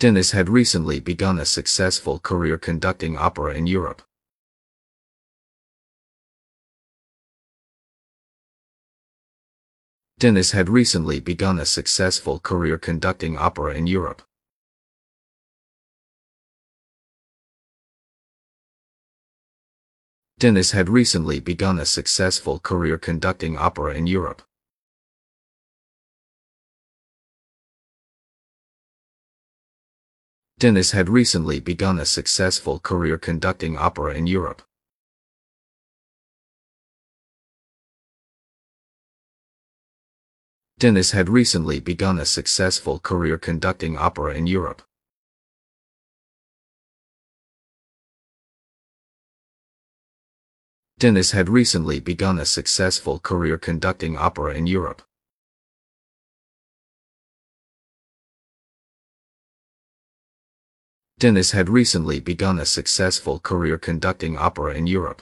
Dennis had recently begun a successful career conducting opera in Europe. Dennis had recently begun a successful career conducting opera in Europe. Dennis had recently begun a successful career conducting opera in Europe. Dennis had recently begun a successful career conducting opera in Europe. Dennis had recently begun a successful career conducting opera in Europe. Dennis had recently begun a successful career conducting opera in Europe. Dennis had recently begun a successful career conducting opera in Europe.